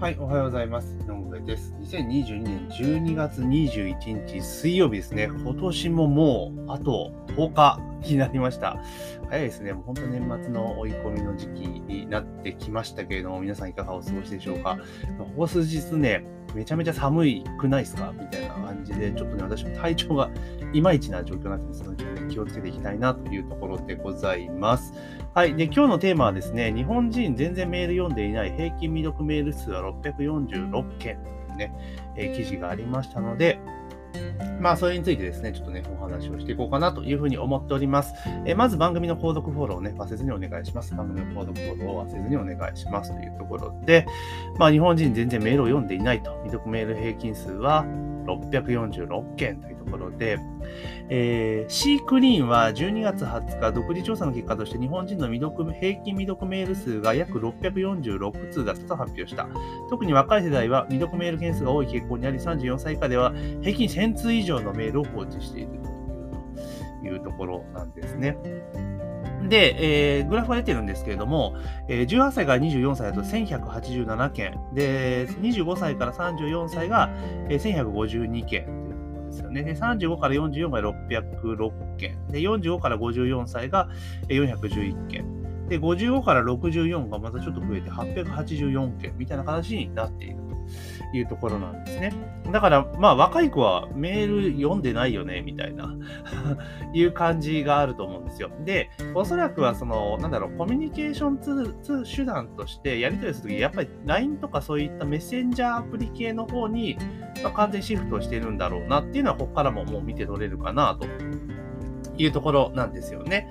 はい、おはようございます。井上です。2022年12月21日水曜日ですね。今年ももうあと10日になりました。早いですね。もう本当年末の追い込みの時期になってきましたけれども、皆さんいかがお過ごしでしょうか。ここ数日ね、めちゃめちゃ寒いくないですかみたいな感じで、ちょっとね、私も体調がいまいちな状況になってますので、ね、気をつけていきたいなというところでございます。はい。で、今日のテーマはですね、日本人全然メール読んでいない平均未読メール数は646件というね、えー記事がありましたので、まあ、それについてですね、ちょっとね、お話をしていこうかなというふうに思っております。えーまず番組の購読フォローをね、忘れずにお願いします。番組の購読フォローを忘れずにお願いしますというところで、まあ、日本人全然メールを読んでいないと、未読メール平均数は646件というところで、えー、シークリーンは12月20日、独自調査の結果として日本人の未読平均未読メール数が約646通だったと発表した。特に若い世代は未読メール件数が多い傾向にあり、34歳以下では平均1000通以上のメールを放置しているというところなんですね。で、えーグラフが出てるんですけれども、えー18歳から24歳だと1187件、で、25歳から34歳が1152件ですよね。で、35から44が606件、で、45から54歳が411件、で、55から64がまたちょっと増えて884件みたいな形になっている。いうところなんですね。だから、まあ、若い子はメール読んでないよね、みたいな いう感じがあると思うんですよ。で、おそらくはその、なんだろう、コミュニケーションツールツール手段としてやり取りするとき、やっぱり LINE とかそういったメッセンジャーアプリ系の方に、まあ完全にシフトしてるんだろうなっていうのは、ここからももう見て取れるかなというところなんですよね。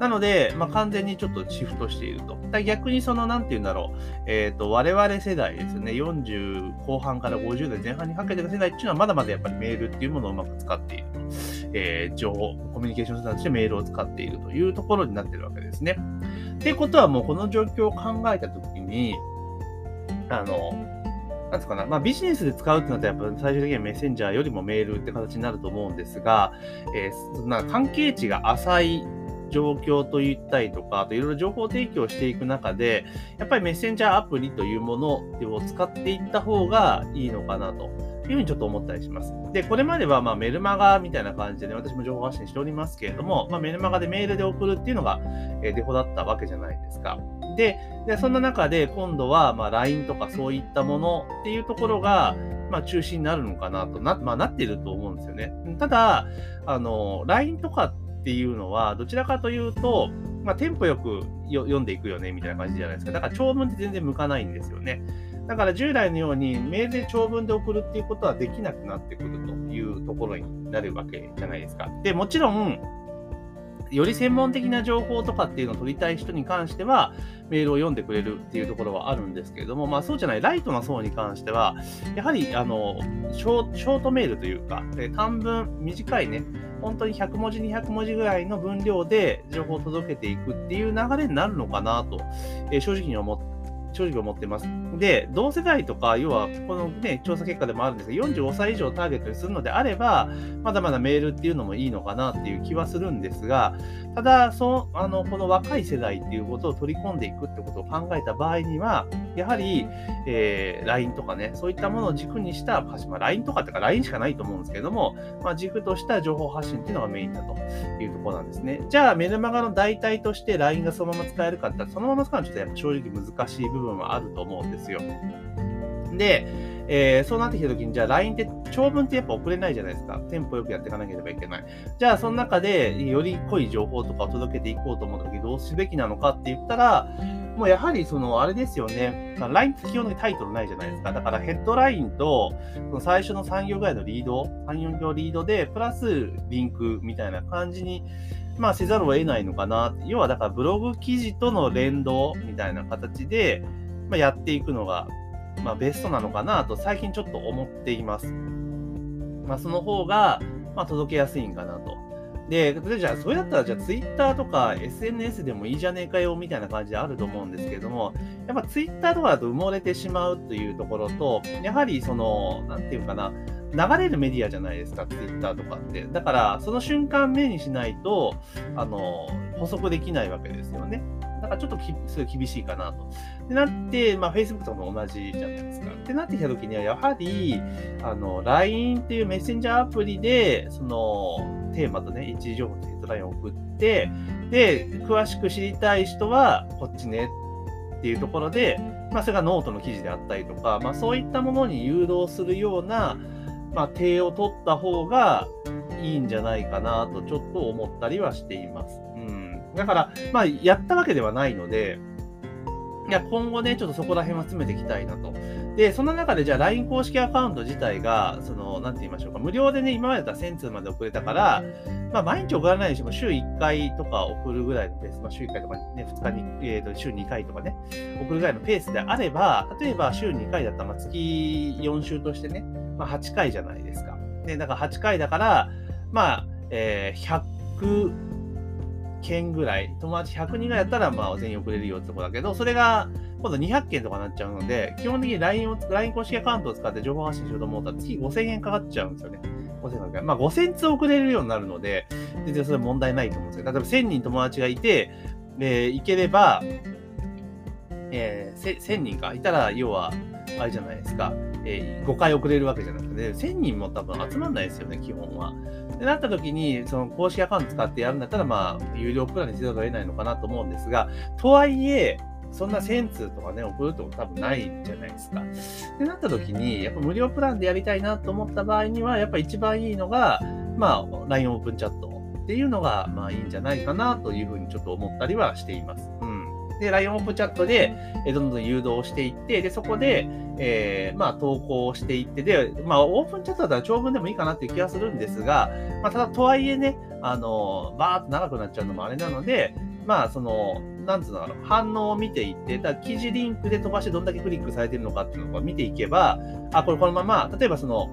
なので、まあ、完全にちょっとシフトしていると。だ逆にその、なんて言うんだろう、えっ、と、我々世代ですね、40後半から50代前半にかけての世代っていうのは、まだまだやっぱりメールっていうものをうまく使っていると。えー情報、コミュニケーション手段としてメールを使っているというところになってるわけですね。ってことはもうこの状況を考えたときに、あの、なんつうかな、まあ、ビジネスで使うってなったら、やっぱ最終的にはメッセンジャーよりもメールって形になると思うんですが、えーそんな関係値が浅い状況といったりとか、あといろいろ情報提供していく中で、やっぱりメッセンジャーアプリというものを使っていった方がいいのかなと。いうふうにちょっと思ったりします。で、これまではまメルマガみたいな感じで、ね、私も情報発信しておりますけれども、まあ、メルマガでメールで送るっていうのが、えデフォだったわけじゃないですか。で、でそんな中で今度はま LINE とかそういったものっていうところが、ま、中心になるのかなとな、まあ、なっていると思うんですよね。ただ、あの、LINE とかっていうのは、どちらかというと、まあ、テンポよく読んでいくよね、みたいな感じじゃないですか。だから長文って全然向かないんですよね。だから従来のようにメールで長文で送るっていうことはできなくなってくるというところになるわけじゃないですか。で、もちろん、より専門的な情報とかっていうのを取りたい人に関しては、メールを読んでくれるっていうところはあるんですけれども、まあそうじゃない、ライトな層に関しては、やはり、あの、ショートメールというか、え短文、短いね、本当に100文字、200文字ぐらいの分量で情報を届けていくっていう流れになるのかなと、え正直に思って正直思ってます。で、同世代とか、要は、このね、調査結果でもあるんですが、45歳以上ターゲットにするのであれば、まだまだメールっていうのもいいのかなっていう気はするんですが、ただ、その、あの、この若い世代っていうことを取り込んでいくってことを考えた場合には、やはり、えー LINE とかね、そういったものを軸にした、まあ、LINE とかっていうか LINE しかないと思うんですけども、まあ、軸とした情報発信っていうのがメインだというところなんですね。じゃあ、メルマガの代替として LINE がそのまま使えるかって、そのまま使うのはちょっとやっぱ正直難しい部分分はあると思うんですよ。で、えーそうなってきたときに、じゃあ LINE って長文ってやっぱ送れないじゃないですか。テンポよくやっていかなければいけない。じゃあ、その中でより濃い情報とかを届けていこうと思ったとき、どうすべきなのかって言ったら、もうやはりその、あれですよね。LINE って基本的にタイトルないじゃないですか。だからヘッドラインと、その最初の3行ぐらいのリード、3、4行リードで、プラスリンクみたいな感じに、まあせざるを得ないのかな。要はだからブログ記事との連動みたいな形で、まあ、やっていくのが、まあ、ベストなのかなと最近ちょっと思っています。まあ、その方が、まあ、届けやすいんかなと。で、例えばじゃあ、それだったら、じゃあ、Twitter とか SNS でもいいじゃねえかよみたいな感じであると思うんですけれども、やっぱ Twitter とかだと埋もれてしまうというところと、やはりその、なんていうかな、流れるメディアじゃないですか、Twitter とかって。だから、その瞬間目にしないと、あの、捕捉できないわけですよね。だからちょっときすごい厳しいかなと。でなって、まあ、Facebook とも同じじゃないですか。ってなってきたときには、やはり、あの、LINE っていうメッセンジャーアプリで、その、テーマとね、一次情報とヘッドラインを送って、で、詳しく知りたい人は、こっちねっていうところで、まあ、それがノートの記事であったりとか、まあ、そういったものに誘導するような、まあ、手を取った方がいいんじゃないかなとちょっと思ったりはしています。うん。だから、まあ、やったわけではないので、いや、今後ね、ちょっとそこら辺は詰めていきたいなと。で、その中でじゃあ LINE 公式アカウント自体が、その、なんて言いましょうか、無料でね、今までだったら1000通まで送れたから、まあ、毎日送らないにしても週1回とか送るぐらいのペース、まあ、週1回とかね、2日に、えー、と週2回とかね、送るぐらいのペースであれば、例えば週2回だったら、まあ、月4週としてね、まあ、8回じゃないですか。で、だから8回だから、まあ、えー、100件ぐらい、友達100人がやったら、まあ、全員送れるよってとこだけど、それが、今度200件とかなっちゃうので、基本的に LINE を、LINE 公式アカウントを使って情報発信しようと思ったら、月5000円かかっちゃうんですよね。5000円まあ、5000通送れるようになるので、全然それ問題ないと思うんですけど、例えば1000人友達がいて、えー、いければ、えー、1000人か、いたら、要は、あれじゃないですか、えー、5回送れるわけじゃなくて、1000人も多分集まんないですよね、基本は。でなった時に、その公式アカウント使ってやるんだったら、まあ、有料プランにせざるを得ないのかなと思うんですが、とはいえ、そんな1000通とかね、送るってこと多分ないじゃないですか。ってなった時に、やっぱ無料プランでやりたいなと思った場合には、やっぱ一番いいのが、まあ、LINE オープンチャットっていうのが、まあいいんじゃないかなというふうにちょっと思ったりはしています。うん。で、LINE オープンチャットで、えどんどん誘導していって、で、そこで、えー、まあ、投稿していって、で、まあ、オープンチャットだったら長文でもいいかなっていう気がするんですが、まあ、ただ、とはいえね、あの、バーっと長くなっちゃうのもあれなので、まあ、その、なんつうの反応を見ていって、だ記事リンクで飛ばしてどんだけクリックされてるのかっていうのを見ていけば、あ、これこのまま、例えばその、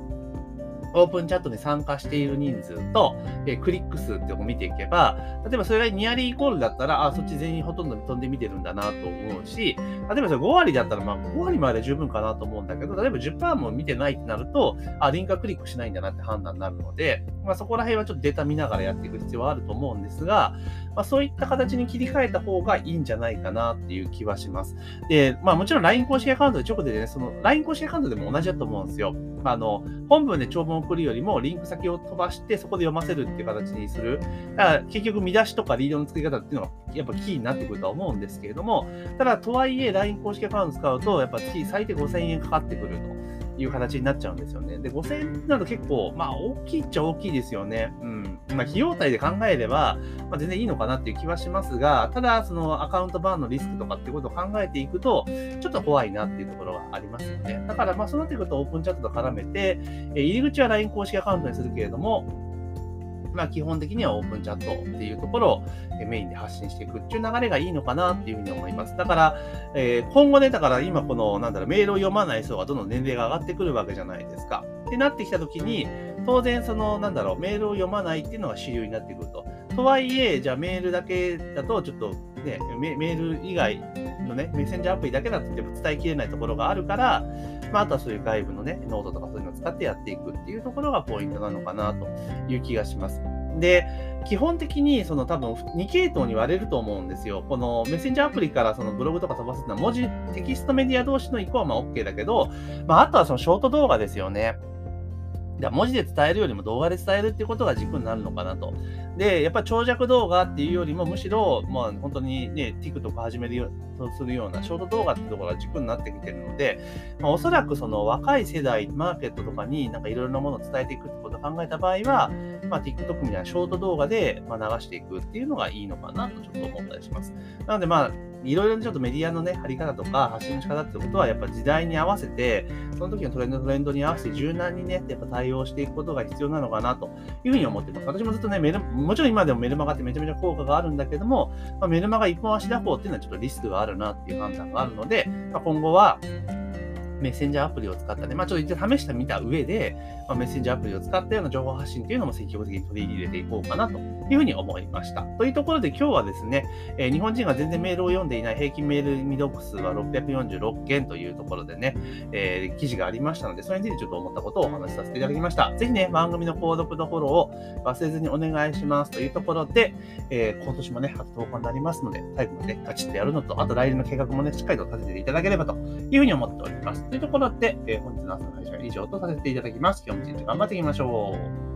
オープンチャットに参加している人数と、えー、クリック数っていうのを見ていけば、例えばそれがニアリーイコールだったら、あ、そっち全員ほとんど飛んで見てるんだなと思うし、例えばそれ5割だったら、まあ5割まで十分かなと思うんだけど、例えば10%も見てないってなると、あ、リンクはクリックしないんだなって判断になるので、まあそこら辺はちょっとデータ見ながらやっていく必要はあると思うんですが、まあ、そういった形に切り替えた方がいいんじゃないかなっていう気はします。で、まあもちろん LINE 公式アカウントで直でね、その LINE 公式アカウントでも同じだと思うんですよ。あの、本文で長文を送るよりもリンク先を飛ばしてそこで読ませるっていう形にする。だから結局見出しとかリードの作り方っていうのがやっぱキーになってくるとは思うんですけれども、ただとはいえ LINE 公式アカウント使うとやっぱ月最低5000円かかってくると。いう形になっちゃうんですよね。で、5000円だと結構、まあ大きいっちゃ大きいですよね。うん。まあ費用対で考えれば、まあ、全然いいのかなっていう気はしますが、ただそのアカウントバーンのリスクとかってことを考えていくと、ちょっと怖いなっていうところはありますよね。だからまあそうなってくるとオープンチャットと絡めて、え入り口は LINE 公式アカウントにするけれども、まあ、基本的にはオープンチャットっていうところをメインで発信していくっていう流れがいいのかなっていうふうに思います。だから、えー、今後ね、だから今この、なんだろう、メールを読まない層がどんどん年齢が上がってくるわけじゃないですか。ってなってきたときに、当然その、なんだろう、メールを読まないっていうのが主流になってくると。とはいえ、じゃあメールだけだと、ちょっとね、メール以外のね、メッセンジャーアプリだけだと伝えきれないところがあるから、まあ、あとはそういう外部のね、ノートとかそういうのを使ってやっていくっていうところがポイントなのかなという気がします。で、基本的にその多分2系統に割れると思うんですよ。このメッセンジャーアプリからそのブログとか飛ばすのは文字、テキストメディア同士の移行はまあ OK だけど、まあ、あとはそのショート動画ですよね。文字で伝えるよりも動画で伝えるっていうことが軸になるのかなと。で、やっぱ長尺動画っていうよりも、むしろ、まあ、本当にね、TikTok 始めるよとするようなショート動画っていうところが軸になってきてるので、まあ、おそらくその若い世代、マーケットとかになんかいろいろなものを伝えていくってことを考えた場合は、まあ、TikTok みたいなショート動画で、ま、流していくっていうのがいいのかなとちょっと思ったりします。なので、まあ、いろいろちょっとメディアのね、貼り方とか発信の仕方ってことは、やっぱ時代に合わせて、その時のトレンドトレンドに合わせて柔軟にね、やっぱ対応していくことが必要なのかなというふうに思ってます。私もずっとね、メル、もちろん今でもメルマガってめちゃめちゃ効果があるんだけども、まあ、メルマガ一本足打法っていうのはちょっとリスクがあるなっていう判断があるので、まあ、今後は、メッセンジャーアプリを使ったね、まあちょっと一度試してみた上で、まあ、メッセンジャーアプリを使ったような情報発信というのも積極的に取り入れていこうかなというふうに思いました。というところで今日はですね、えー、日本人が全然メールを読んでいない平均メール未読数は646件というところでね、えー、記事がありましたので、それについてちょっと思ったことをお話しさせていただきました。ぜひね、番組の購読とフォローを忘れずにお願いしますというところで、えー、今年もね、初投稿になりますので、最後までね、ガチッとやるのと、あと来年の計画もね、しっかりと立てていただければというふうに思っております。というところで、えー、本日の朝の配信は以上とさせていただきます。今日も一日頑張っていきましょう。